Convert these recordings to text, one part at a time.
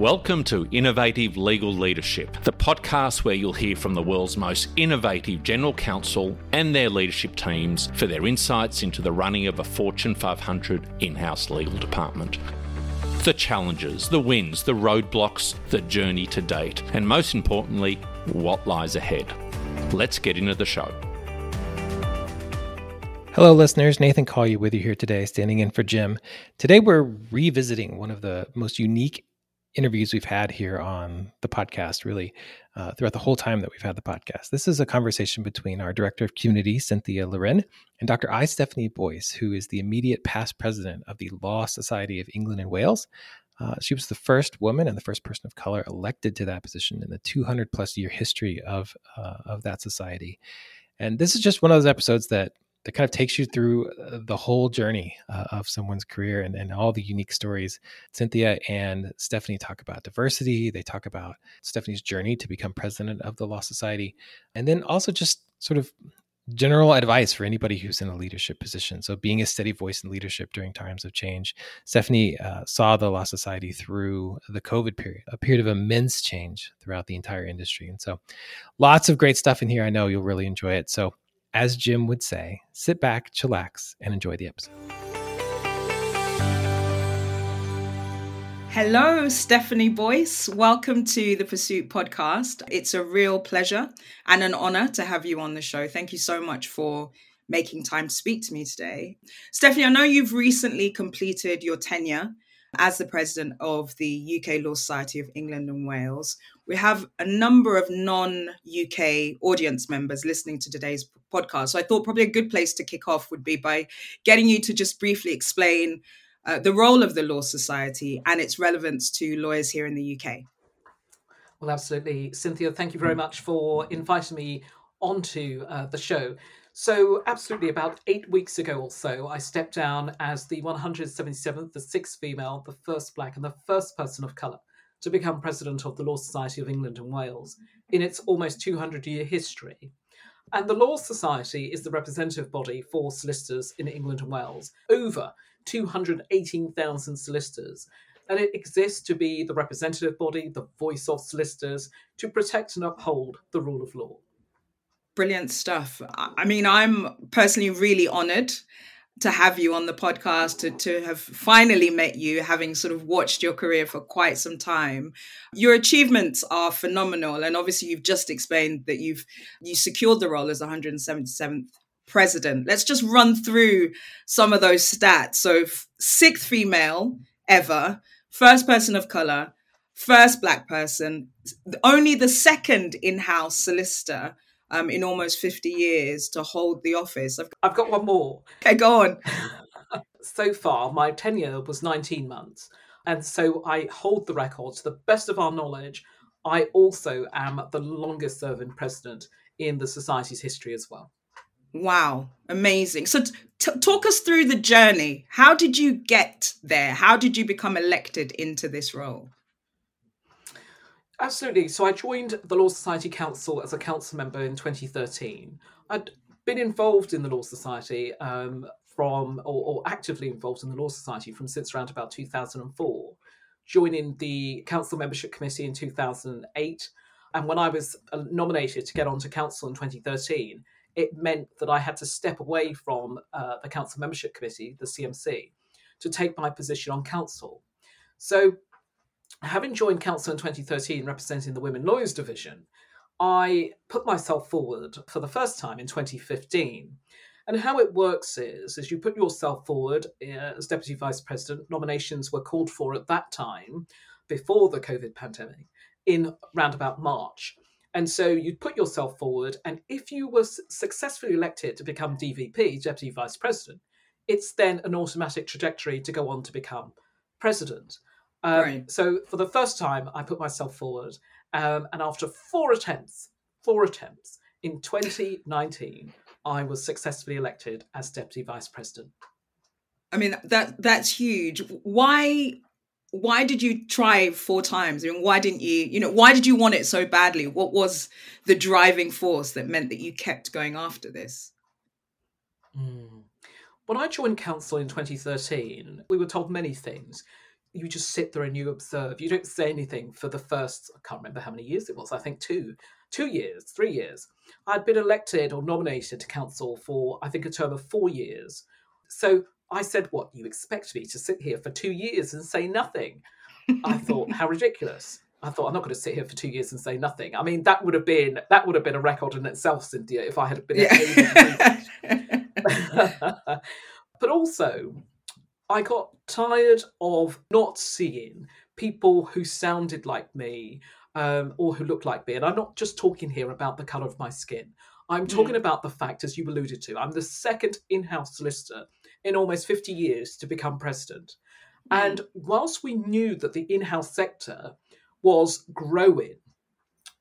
Welcome to Innovative Legal Leadership, the podcast where you'll hear from the world's most innovative general counsel and their leadership teams for their insights into the running of a Fortune 500 in house legal department. The challenges, the wins, the roadblocks, the journey to date, and most importantly, what lies ahead. Let's get into the show. Hello, listeners. Nathan Collier with you here today, standing in for Jim. Today, we're revisiting one of the most unique interviews we've had here on the podcast, really, uh, throughout the whole time that we've had the podcast. This is a conversation between our director of community, Cynthia Loren, and Dr. I. Stephanie Boyce, who is the immediate past president of the Law Society of England and Wales. Uh, she was the first woman and the first person of color elected to that position in the 200 plus year history of uh, of that society. And this is just one of those episodes that that kind of takes you through uh, the whole journey uh, of someone's career and, and all the unique stories. Cynthia and Stephanie talk about diversity. They talk about Stephanie's journey to become president of the Law Society. And then also just sort of general advice for anybody who's in a leadership position. So, being a steady voice in leadership during times of change. Stephanie uh, saw the Law Society through the COVID period, a period of immense change throughout the entire industry. And so, lots of great stuff in here. I know you'll really enjoy it. So, as Jim would say, sit back, chillax, and enjoy the episode. Hello, Stephanie Boyce. Welcome to the Pursuit podcast. It's a real pleasure and an honor to have you on the show. Thank you so much for making time to speak to me today. Stephanie, I know you've recently completed your tenure as the president of the UK Law Society of England and Wales. We have a number of non UK audience members listening to today's podcast. So I thought probably a good place to kick off would be by getting you to just briefly explain uh, the role of the Law Society and its relevance to lawyers here in the UK. Well, absolutely. Cynthia, thank you very much for inviting me onto uh, the show. So, absolutely, about eight weeks ago or so, I stepped down as the 177th, the sixth female, the first black, and the first person of colour to become president of the Law Society of England and Wales in its almost 200 year history. And the Law Society is the representative body for solicitors in England and Wales, over 218,000 solicitors. And it exists to be the representative body, the voice of solicitors, to protect and uphold the rule of law. Brilliant stuff. I mean, I'm personally really honored to have you on the podcast to, to have finally met you having sort of watched your career for quite some time. Your achievements are phenomenal and obviously you've just explained that you've you secured the role as 177th president. Let's just run through some of those stats. So sixth female ever first person of color first black person only the second in-house solicitor um, in almost 50 years to hold the office. I've, I've got one more. Okay, go on. so far, my tenure was 19 months. And so I hold the record. To the best of our knowledge, I also am the longest serving president in the society's history as well. Wow, amazing. So, t- talk us through the journey. How did you get there? How did you become elected into this role? Absolutely. So I joined the Law Society Council as a council member in 2013. I'd been involved in the Law Society um, from, or, or, actively involved in the Law Society from since around about 2004, joining the council membership committee in 2008. And when I was uh, nominated to get onto council in 2013, it meant that I had to step away from uh, the council membership committee, the CMC, to take my position on council. So having joined council in 2013 representing the women lawyers division i put myself forward for the first time in 2015 and how it works is as you put yourself forward uh, as deputy vice president nominations were called for at that time before the covid pandemic in roundabout march. And so you'd put yourself forward and if you were successfully elected to become dvp deputy vice president it's then an automatic trajectory to go on to become president um, right. So for the first time, I put myself forward, um, and after four attempts, four attempts in 2019, I was successfully elected as deputy vice president. I mean that that's huge. Why why did you try four times? I mean, why didn't you? You know, why did you want it so badly? What was the driving force that meant that you kept going after this? Mm. When I joined council in 2013, we were told many things you just sit there and you observe. You don't say anything for the first, I can't remember how many years it was, I think two, two years, three years. I'd been elected or nominated to council for, I think, a term of four years. So I said, What, you expect me to sit here for two years and say nothing? I thought, How ridiculous. I thought I'm not going to sit here for two years and say nothing. I mean, that would have been that would have been a record in itself, Cynthia, if I had been yeah. but also, I got tired of not seeing people who sounded like me um, or who looked like me. And I'm not just talking here about the colour of my skin. I'm talking mm. about the fact, as you alluded to, I'm the second in house solicitor in almost 50 years to become president. Mm. And whilst we knew that the in house sector was growing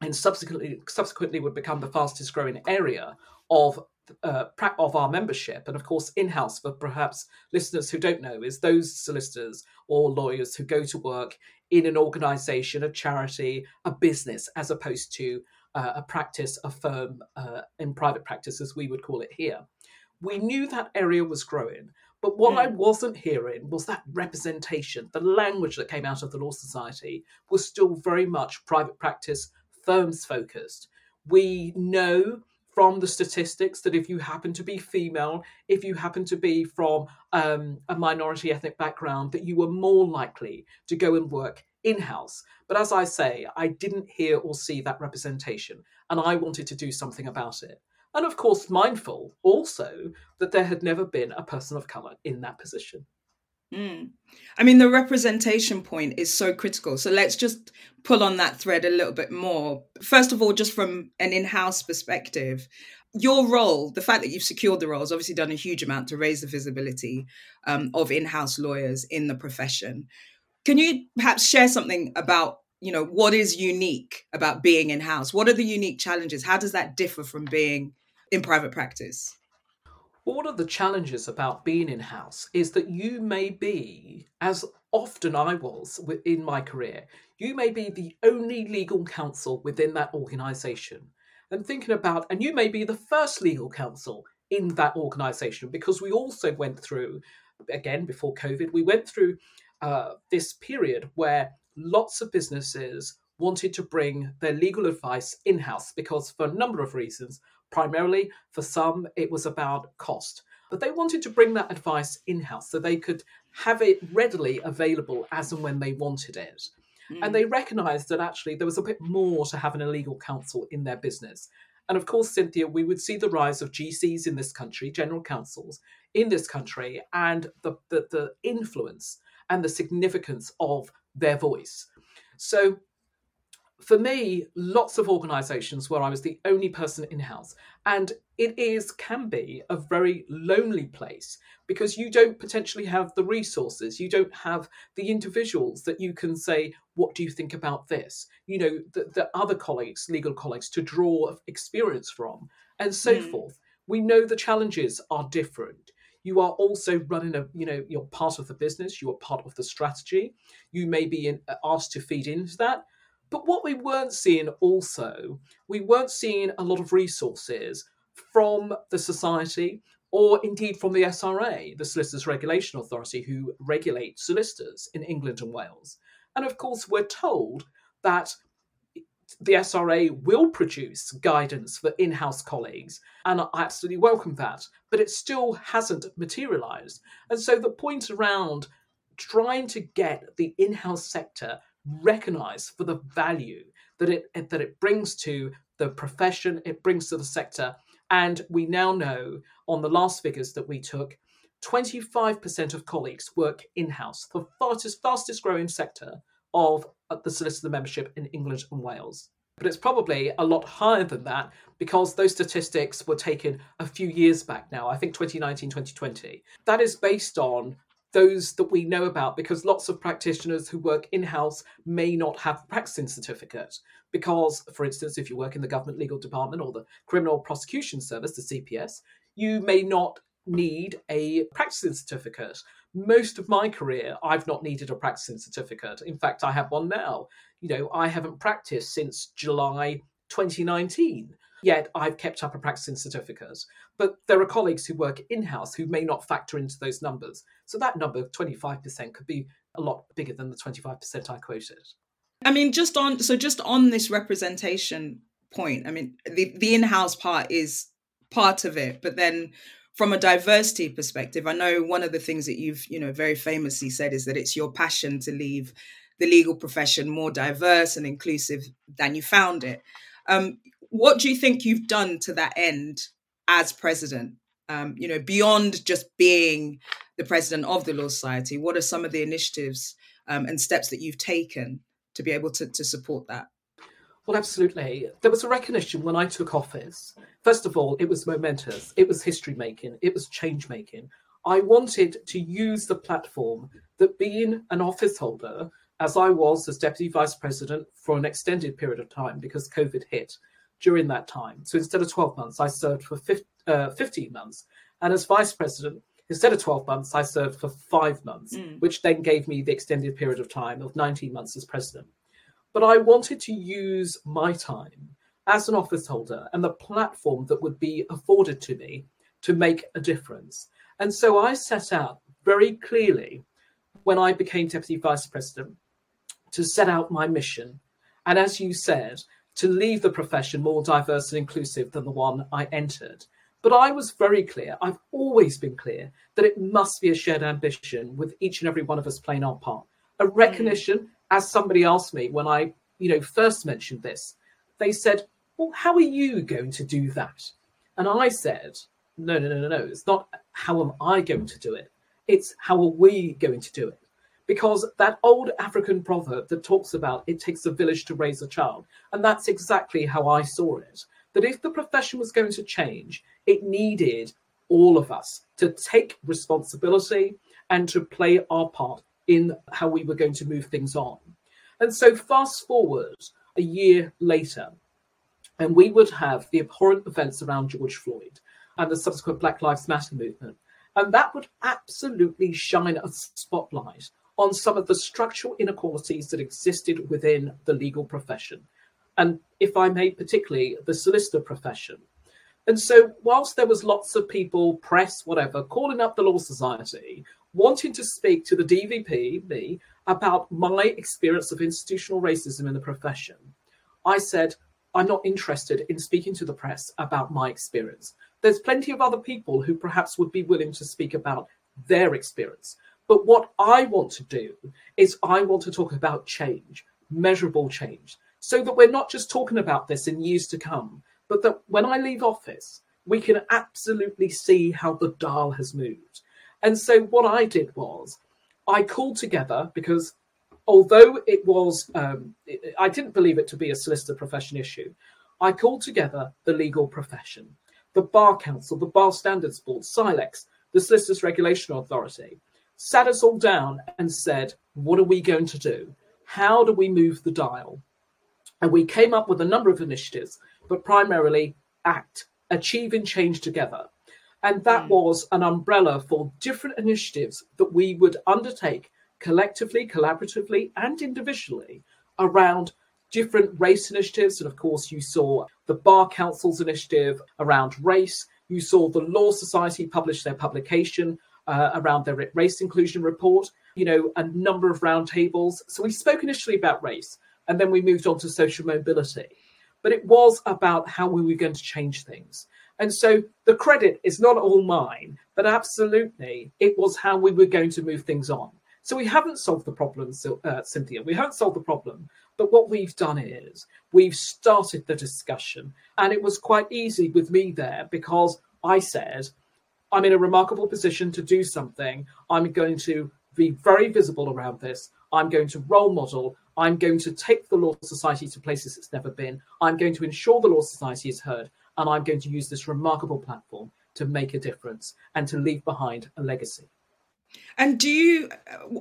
and subsequently, subsequently would become the fastest growing area of uh, of our membership, and of course, in house for perhaps listeners who don't know, is those solicitors or lawyers who go to work in an organization, a charity, a business, as opposed to uh, a practice, a firm uh, in private practice, as we would call it here. We knew that area was growing, but what mm. I wasn't hearing was that representation, the language that came out of the Law Society was still very much private practice, firms focused. We know from the statistics that if you happen to be female, if you happen to be from um, a minority ethnic background, that you were more likely to go and work in house. But as I say, I didn't hear or see that representation, and I wanted to do something about it. And of course, mindful also that there had never been a person of colour in that position. Mm. I mean, the representation point is so critical. So let's just pull on that thread a little bit more. First of all, just from an in house perspective, your role, the fact that you've secured the role, has obviously done a huge amount to raise the visibility um, of in house lawyers in the profession. Can you perhaps share something about you know what is unique about being in house what are the unique challenges how does that differ from being in private practice one of the challenges about being in house is that you may be, as often I was in my career, you may be the only legal counsel within that organisation. And thinking about, and you may be the first legal counsel in that organisation because we also went through, again, before COVID, we went through uh, this period where lots of businesses wanted to bring their legal advice in house because, for a number of reasons, primarily for some, it was about cost. But they wanted to bring that advice in house so they could have it readily available as and when they wanted it. Mm. And they recognized that actually there was a bit more to have an illegal counsel in their business. And of course, Cynthia, we would see the rise of GCs in this country, general counsels in this country, and the, the, the influence and the significance of their voice. So for me, lots of organizations where I was the only person in house. And it is, can be, a very lonely place because you don't potentially have the resources. You don't have the individuals that you can say, What do you think about this? You know, the, the other colleagues, legal colleagues, to draw experience from, and so mm. forth. We know the challenges are different you are also running a you know you're part of the business you are part of the strategy you may be in, asked to feed into that but what we weren't seeing also, we weren't seeing a lot of resources from the society or indeed from the SRA, the Solicitors Regulation Authority, who regulate solicitors in England and Wales. And of course, we're told that the SRA will produce guidance for in house colleagues, and I absolutely welcome that, but it still hasn't materialised. And so the point around trying to get the in house sector recognized for the value that it that it brings to the profession, it brings to the sector. And we now know on the last figures that we took, 25% of colleagues work in-house, the fastest, fastest growing sector of uh, the solicitor membership in England and Wales. But it's probably a lot higher than that because those statistics were taken a few years back now, I think 2019, 2020. That is based on those that we know about because lots of practitioners who work in house may not have a practicing certificate. Because, for instance, if you work in the government legal department or the criminal prosecution service, the CPS, you may not need a practicing certificate. Most of my career, I've not needed a practicing certificate. In fact, I have one now. You know, I haven't practiced since July 2019. Yet I've kept up a practicing certificate. But there are colleagues who work in house who may not factor into those numbers. So that number, 25%, could be a lot bigger than the 25% I quoted. I mean, just on so just on this representation point, I mean, the, the in-house part is part of it, but then from a diversity perspective, I know one of the things that you've, you know, very famously said is that it's your passion to leave the legal profession more diverse and inclusive than you found it. Um, what do you think you've done to that end as president? Um, you know, beyond just being the president of the Law Society, what are some of the initiatives um, and steps that you've taken to be able to, to support that? Well, absolutely. There was a recognition when I took office. First of all, it was momentous, it was history making, it was change making. I wanted to use the platform that being an office holder, as I was as Deputy Vice President for an extended period of time because COVID hit during that time. So instead of 12 months, I served for 15, uh, 15 months. And as Vice President, instead of 12 months, I served for five months, mm. which then gave me the extended period of time of 19 months as President. But I wanted to use my time as an office holder and the platform that would be afforded to me to make a difference. And so I set out very clearly when I became Deputy Vice President to set out my mission. And as you said, to leave the profession more diverse and inclusive than the one I entered. But I was very clear, I've always been clear, that it must be a shared ambition with each and every one of us playing our part. A recognition, mm. as somebody asked me when I, you know, first mentioned this, they said, Well, how are you going to do that? And I said, No, no, no, no, no. It's not how am I going to do it? It's how are we going to do it? Because that old African proverb that talks about it takes a village to raise a child, and that's exactly how I saw it. That if the profession was going to change, it needed all of us to take responsibility and to play our part in how we were going to move things on. And so, fast forward a year later, and we would have the abhorrent events around George Floyd and the subsequent Black Lives Matter movement. And that would absolutely shine a spotlight on some of the structural inequalities that existed within the legal profession. And if I may, particularly the solicitor profession. And so, whilst there was lots of people, press, whatever, calling up the Law Society, wanting to speak to the DVP, me, about my experience of institutional racism in the profession, I said, I'm not interested in speaking to the press about my experience. There's plenty of other people who perhaps would be willing to speak about their experience. But what I want to do is I want to talk about change, measurable change, so that we're not just talking about this in years to come, but that when I leave office, we can absolutely see how the dial has moved. And so what I did was I called together because although it was, um, I didn't believe it to be a solicitor profession issue, I called together the legal profession, the Bar Council, the Bar Standards Board, CILEx, the Solicitors Regulation Authority, sat us all down and said, What are we going to do? How do we move the dial? And we came up with a number of initiatives, but primarily ACT, Achieving Change Together. And that mm. was an umbrella for different initiatives that we would undertake collectively, collaboratively, and individually around different race initiatives. And of course, you saw the Bar Council's initiative around race. You saw the Law Society publish their publication uh, around their race inclusion report, you know, a number of roundtables. So we spoke initially about race and then we moved on to social mobility. But it was about how we were going to change things. And so the credit is not all mine, but absolutely it was how we were going to move things on. So we haven't solved the problem, uh, Cynthia. We haven't solved the problem. But what we've done is we've started the discussion. And it was quite easy with me there because I said, I'm in a remarkable position to do something. I'm going to be very visible around this. I'm going to role model. I'm going to take the Law Society to places it's never been. I'm going to ensure the Law Society is heard. And I'm going to use this remarkable platform to make a difference and to leave behind a legacy. And do you,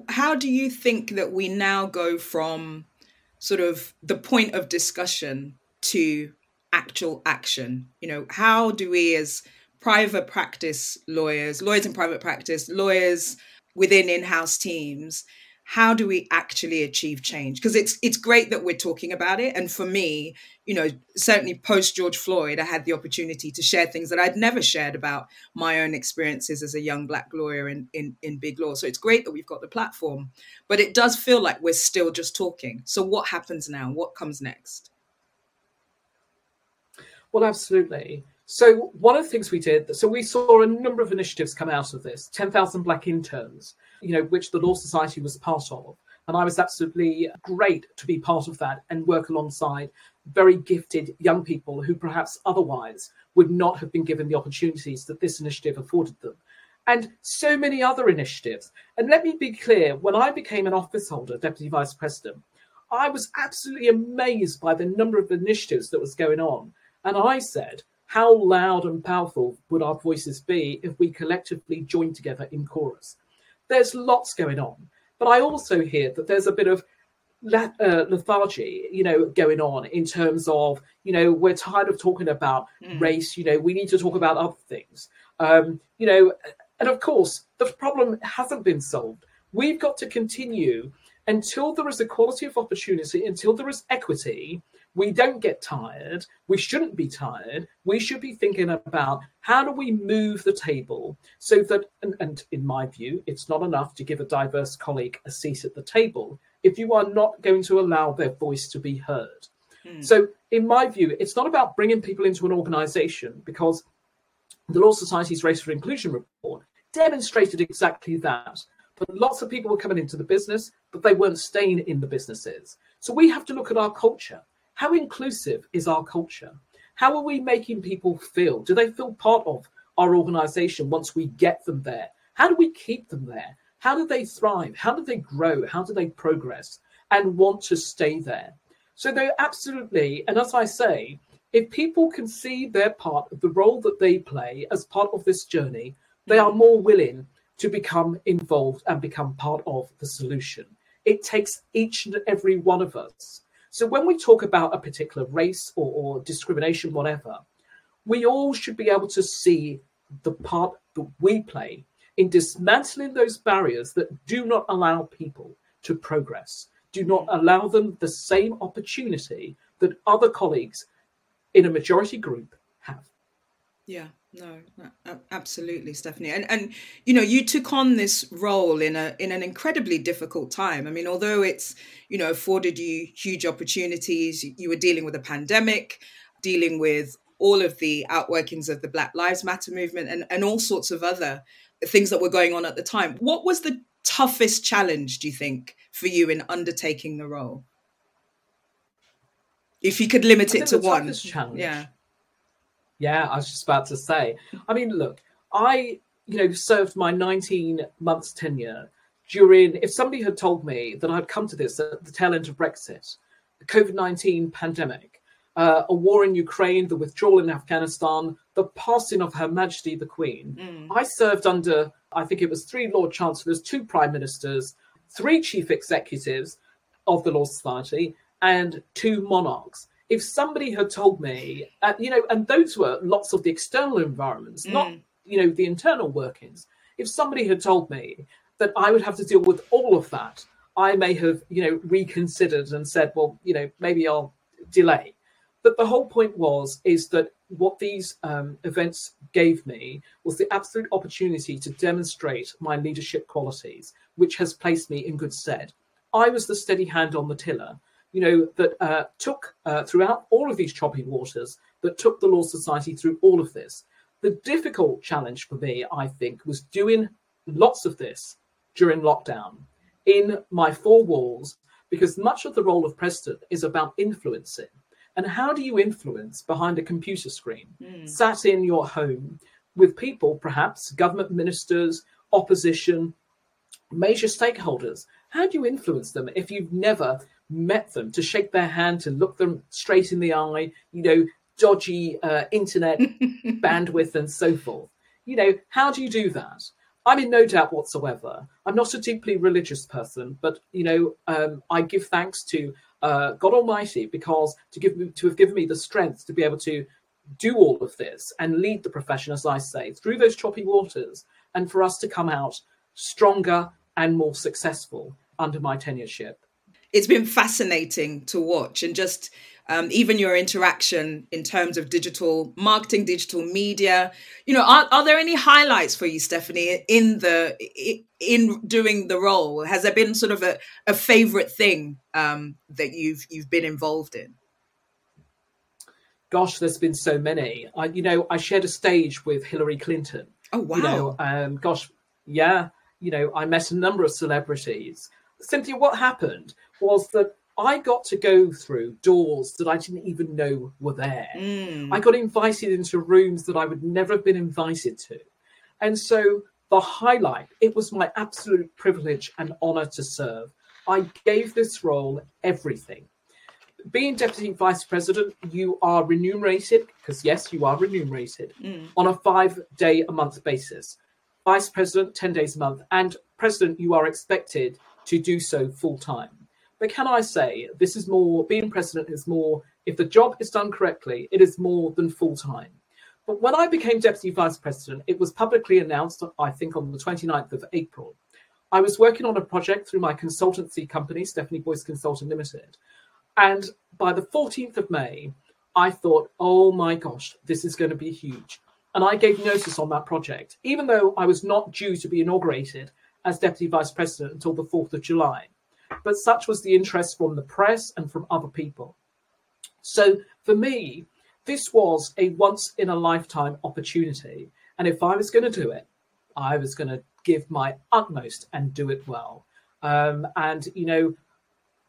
how do you think that we now go from sort of the point of discussion to actual action? You know, how do we as private practice lawyers, lawyers in private practice, lawyers within in house teams. how do we actually achieve change? Because it's it's great that we're talking about it. And for me you know certainly post george floyd i had the opportunity to share things that i'd never shared about my own experiences as a young black lawyer in in, in big law. So it's great that we've got the platform but it does feel like we're still just talking. So what happens now? What comes next? Well absolutely so one of the things we did, so we saw a number of initiatives come out of this, 10,000 black interns, you know, which the Law Society was part of. And I was absolutely great to be part of that and work alongside very gifted young people who perhaps otherwise would not have been given the opportunities that this initiative afforded them. And so many other initiatives. And let me be clear when I became an office holder, Deputy Vice President, I was absolutely amazed by the number of initiatives that was going on. And I said, how loud and powerful would our voices be if we collectively joined together in chorus? There's lots going on, but I also hear that there's a bit of uh, lethargy, you know, going on in terms of, you know, we're tired of talking about mm. race. You know, we need to talk about other things. Um, you know, and of course, the problem hasn't been solved. We've got to continue until there is equality of opportunity, until there is equity, we don't get tired. We shouldn't be tired. We should be thinking about how do we move the table so that, and, and, in my view, it's not enough to give a diverse colleague a seat at the table if you are not going to allow their voice to be heard. Hmm. So, in my view, it's not about bringing people into an organization because the Law Society's Race for Inclusion report demonstrated exactly that. But lots of people were coming into the business, but they weren't staying in the businesses. So we have to look at our culture. How inclusive is our culture? How are we making people feel? Do they feel part of our organization once we get them there? How do we keep them there? How do they thrive? How do they grow? How do they progress and want to stay there? So they're absolutely, and as I say, if people can see their part of the role that they play as part of this journey, they are more willing to become involved and become part of the solution. It takes each and every one of us so when we talk about a particular race or, or discrimination, whatever, we all should be able to see the part that we play in dismantling those barriers that do not allow people to progress, do not allow them the same opportunity that other colleagues in a majority group have. Yeah. No, absolutely, Stephanie. And and you know, you took on this role in a in an incredibly difficult time. I mean, although it's you know afforded you huge opportunities, you were dealing with a pandemic, dealing with all of the outworkings of the Black Lives Matter movement, and and all sorts of other things that were going on at the time. What was the toughest challenge, do you think, for you in undertaking the role? If you could limit it to one, challenge. yeah yeah, I was just about to say. I mean, look, I, you know, served my 19 months tenure during, if somebody had told me that I'd come to this at the tail end of Brexit, the COVID 19 pandemic, uh, a war in Ukraine, the withdrawal in Afghanistan, the passing of Her Majesty the Queen, mm. I served under, I think it was three Lord Chancellors, two Prime Ministers, three Chief Executives of the Law Society, and two monarchs if somebody had told me, uh, you know, and those were lots of the external environments, mm. not, you know, the internal workings. If somebody had told me that I would have to deal with all of that, I may have, you know, reconsidered and said, well, you know, maybe I'll delay. But the whole point was, is that what these um, events gave me was the absolute opportunity to demonstrate my leadership qualities, which has placed me in good stead. I was the steady hand on the tiller you know, that uh, took uh, throughout all of these choppy waters, that took the Law Society through all of this. The difficult challenge for me, I think, was doing lots of this during lockdown in my four walls, because much of the role of president is about influencing. And how do you influence behind a computer screen, mm. sat in your home with people, perhaps government ministers, opposition, major stakeholders? How do you influence them if you've never met them, to shake their hand, to look them straight in the eye, you know, dodgy uh, internet bandwidth and so forth. You know, how do you do that? I'm in no doubt whatsoever. I'm not a deeply religious person, but you know, um, I give thanks to uh, God Almighty because to give me to have given me the strength to be able to do all of this and lead the profession, as I say, through those choppy waters, and for us to come out stronger and more successful under my tenureship. It's been fascinating to watch and just um, even your interaction in terms of digital marketing, digital media. You know, are, are there any highlights for you, Stephanie, in the in doing the role? Has there been sort of a, a favorite thing um, that you've you've been involved in? Gosh, there's been so many. I, you know, I shared a stage with Hillary Clinton. Oh wow! You know, um, gosh, yeah. You know, I met a number of celebrities. Cynthia, what happened was that I got to go through doors that I didn't even know were there. Mm. I got invited into rooms that I would never have been invited to. And so the highlight, it was my absolute privilege and honor to serve. I gave this role everything. Being deputy vice president, you are remunerated, because yes, you are remunerated, mm. on a five day a month basis. Vice president, 10 days a month. And president, you are expected to do so full time. But can I say this is more being president is more if the job is done correctly, it is more than full time. But when I became deputy vice president, it was publicly announced, I think, on the 29th of April. I was working on a project through my consultancy company, Stephanie Boyce Consulting Limited. And by the 14th of May, I thought, oh my gosh, this is going to be huge. And I gave notice on that project, even though I was not due to be inaugurated as deputy vice president until the 4th of July but such was the interest from the press and from other people. So for me, this was a once in a lifetime opportunity. And if I was going to do it, I was going to give my utmost and do it well. Um, and, you know,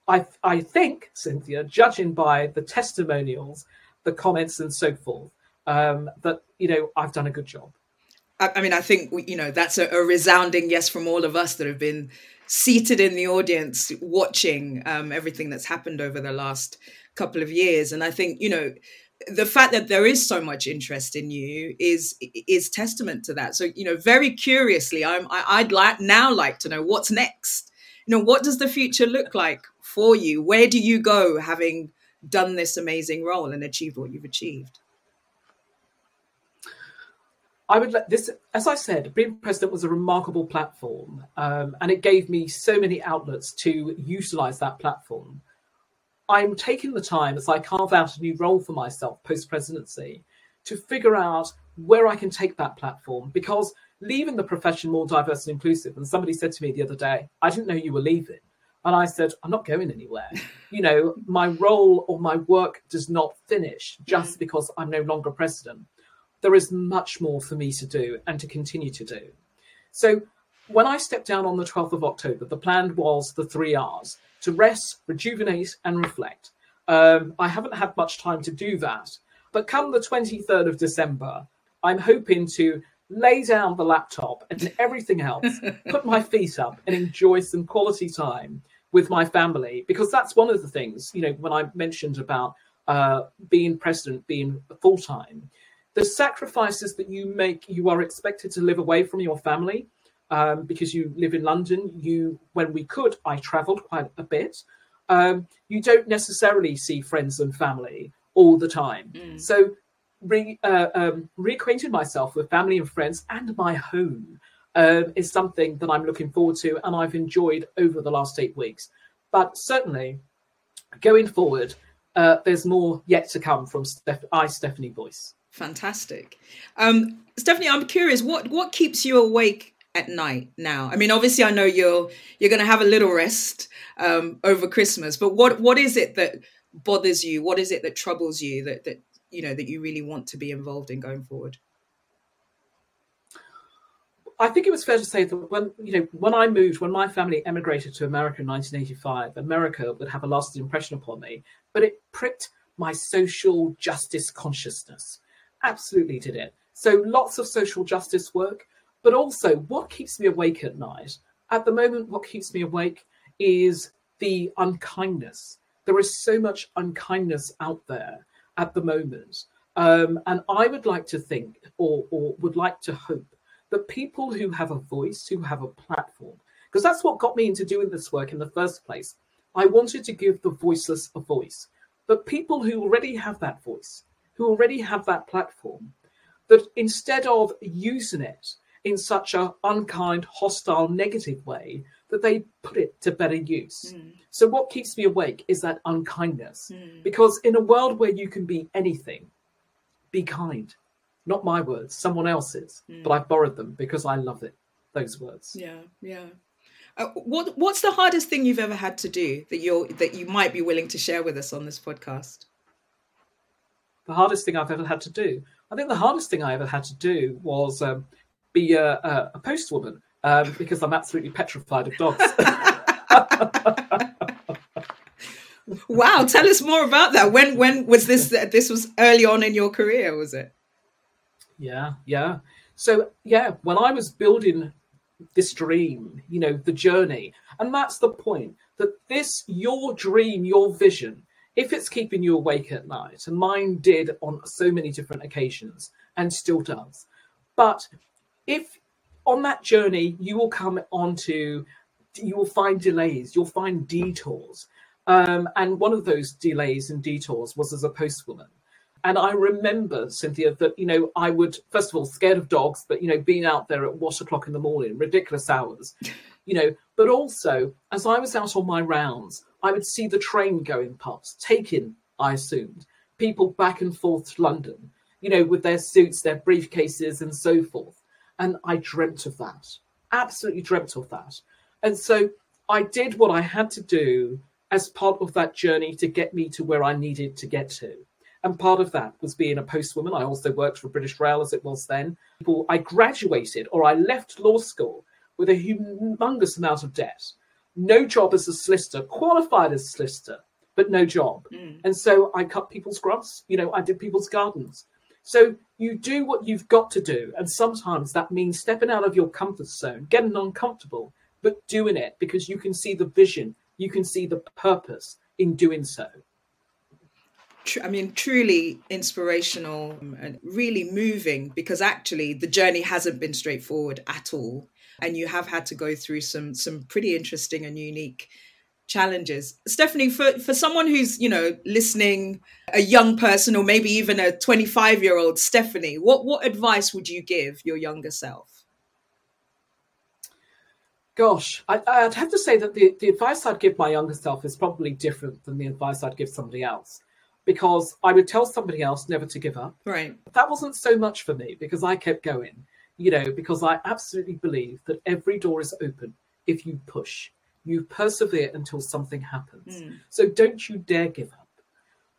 I, I think, Cynthia, judging by the testimonials, the comments, and so forth, um, that, you know, I've done a good job. I, mean, I think, you know, that's a, a resounding yes from all of us that have been seated in the audience watching um, everything that's happened over the last couple of years. And I think, you know, the fact that there is so much interest in you is is testament to that. So, you know, very curiously, I'm I, I'd like now like to know what's next. You know, what does the future look like for you? Where do you go having done this amazing role and achieved what you've achieved? I would let this, as I said, being president was a remarkable platform, um, and it gave me so many outlets to utilize that platform. I'm taking the time as I carve out a new role for myself post presidency to figure out where I can take that platform because leaving the profession more diverse and inclusive. And somebody said to me the other day, I didn't know you were leaving. And I said, I'm not going anywhere. you know, my role or my work does not finish just mm. because I'm no longer president there is much more for me to do and to continue to do. So when I stepped down on the 12th of October, the plan was the three R's to rest, rejuvenate, and reflect. Um, I haven't had much time to do that. But come the 23rd of December, I'm hoping to lay down the laptop and everything else, put my feet up, and enjoy some quality time with my family. Because that's one of the things, you know, when I mentioned about uh, being president, being full time, the sacrifices that you make, you are expected to live away from your family um, because you live in London. You, when we could, I travelled quite a bit. Um, you don't necessarily see friends and family all the time. Mm. So, re, uh, um, reacquainted myself with family and friends and my home uh, is something that I'm looking forward to and I've enjoyed over the last eight weeks. But certainly, going forward, uh, there's more yet to come from Steph- I, Stephanie Boyce. Fantastic. Um, Stephanie, I'm curious, what what keeps you awake at night now? I mean, obviously, I know you're you're going to have a little rest um, over Christmas, but what what is it that bothers you? What is it that troubles you that that you know that you really want to be involved in going forward? I think it was fair to say that when you know when I moved, when my family emigrated to America in 1985, America would have a lasting impression upon me, but it pricked my social justice consciousness absolutely did it. So lots of social justice work, but also what keeps me awake at night. At the moment, what keeps me awake is the unkindness. There is so much unkindness out there at the moment. Um, and I would like to think, or, or would like to hope, that people who have a voice, who have a platform, because that's what got me into doing this work in the first place. I wanted to give the voiceless a voice. But people who already have that voice, who already have that platform, that instead of using it in such a unkind, hostile, negative way that they put it to better use. Mm. So what keeps me awake is that unkindness. Mm. Because in a world where you can be anything, be kind. Not my words, someone else's, mm. but I've borrowed them because I love it. Those words. Yeah, yeah. Uh, what What's the hardest thing you've ever had to do that you're that you might be willing to share with us on this podcast? The hardest thing I've ever had to do. I think the hardest thing I ever had to do was um, be a, a, a postwoman um, because I'm absolutely petrified of dogs. wow, tell us more about that. When when was this? This was early on in your career, was it? Yeah, yeah. So yeah, when I was building this dream, you know, the journey, and that's the point that this your dream, your vision, if it's keeping you awake at night, and mine did on so many different occasions and still does, but if on that journey you will come onto you will find delays you'll find detours. Um, and one of those delays and detours was as a postwoman. And i remember cynthia that you know i would first of all scared of dogs but you know being out there at what o'clock in the morning ridiculous hours you know but also as i was out on my rounds i would see the train going past taking i assumed people back and forth to london you know with their suits their briefcases and so forth and I dreamt of that, absolutely dreamt of that. And so I did what I had to do as part of that journey to get me to where I needed to get to. And part of that was being a postwoman. I also worked for British Rail as it was then. I graduated or I left law school with a humongous amount of debt. No job as a solicitor, qualified as a solicitor, but no job. Mm. And so I cut people's grass. You know, I did people's gardens. So you do what you've got to do. And sometimes that means stepping out of your comfort zone, getting uncomfortable, but doing it because you can see the vision, you can see the purpose in doing so. I mean, truly inspirational and really moving because actually the journey hasn't been straightforward at all. And you have had to go through some some pretty interesting and unique challenges. Stephanie, for, for someone who's, you know, listening, a young person or maybe even a 25 year old Stephanie, what, what advice would you give your younger self? Gosh, I, would have to say that the, the advice I'd give my younger self is probably different than the advice I'd give somebody else because I would tell somebody else never to give up. Right. That wasn't so much for me because I kept going, you know, because I absolutely believe that every door is open if you push you persevere until something happens. Mm. So don't you dare give up.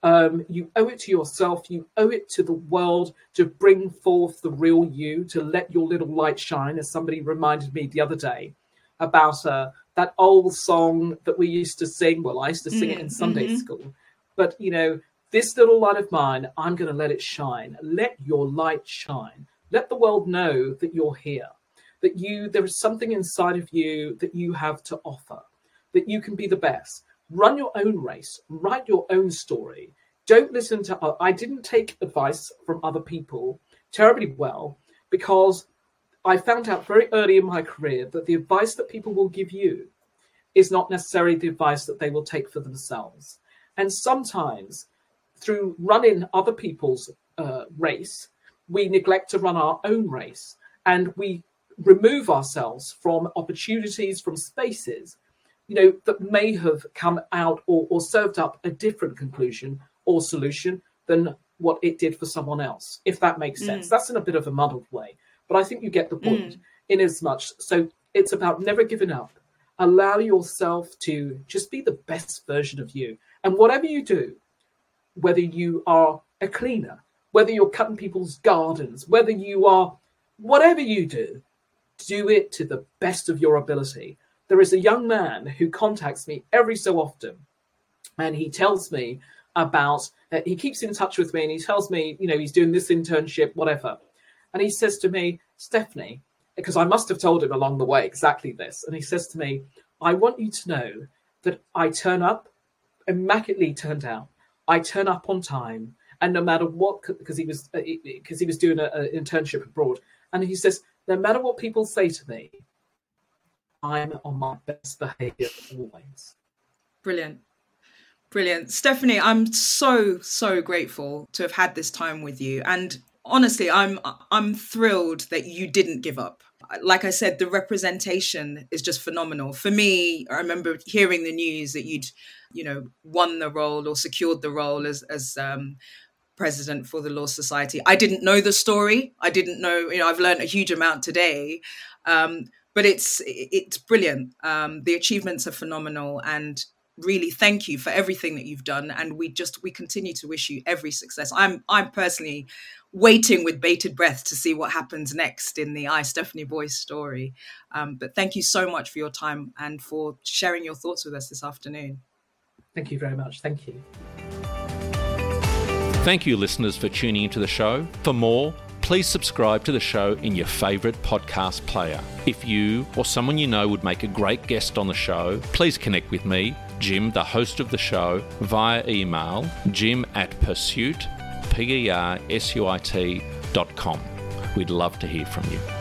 Um, you owe it to yourself, you owe it to the world to bring forth the real you, to let your little light shine, as somebody reminded me the other day about uh, that old song that we used to sing. Well, I used to sing mm it in Sunday mm-hmm. school. But, you know, this little light of mine, I'm going to let it shine. Let your light shine. Let the world know that you're here that you there is something inside of you that you have to offer, that you can be the best. Run your own race, write your own story. Don't listen to. I didn't take advice from other people terribly well because I found out very early in my career that the advice that people will give you is not necessarily the advice that they will take for themselves. And sometimes, through running other people's uh, race, we neglect to run our own race and we remove ourselves from opportunities, from spaces, you know, that may have come out or, or served up a different conclusion or solution than what it did for someone else, if that makes sense. Mm. That's in a bit of a muddled way, but I think you get the point mm. in as much. So it's about never giving up. Allow yourself to just be the best version of you. And whatever you do, whether you are a cleaner, whether you're cutting people's gardens, whether you are whatever you do, do it to the best of your ability. There is a young man who contacts me every so often, and he tells me about, uh, he keeps in touch with me and he tells me, you know, he's doing this internship, whatever. And he says to me, Stephanie, because I must have told him along the way exactly this. And he says to me, I want you to know that I turn up, immaculately turned out. I turn up on time, and no matter what, because he was because uh, he was doing an internship abroad, and he says, no matter what people say to me, I'm on my best behavior always. Brilliant. Brilliant. Stephanie, I'm so, so grateful to have had this time with you. And honestly, I'm I'm thrilled that you didn't give up. like I said, the representation is just phenomenal. For me, I remember hearing the news that you'd, you know, won the role or secured the role as as um, president for the Law Society. I didn't know the story. I didn't know. You know, I've learned a huge amount today. Um, but it's it's brilliant. Um, the achievements are phenomenal, and really thank you for everything that you've done. And we just we continue to wish you every success. I'm I'm personally waiting with bated breath to see what happens next in the I Stephanie Boyce story. Um, but thank you so much for your time and for sharing your thoughts with us this afternoon. Thank you very much. Thank you. Thank you, listeners, for tuning into the show. For more, please subscribe to the show in your favourite podcast player. If you or someone you know would make a great guest on the show, please connect with me, Jim, the host of the show, via email jim at persuit, P-E-R-S-U-I-T dot com. We'd love to hear from you.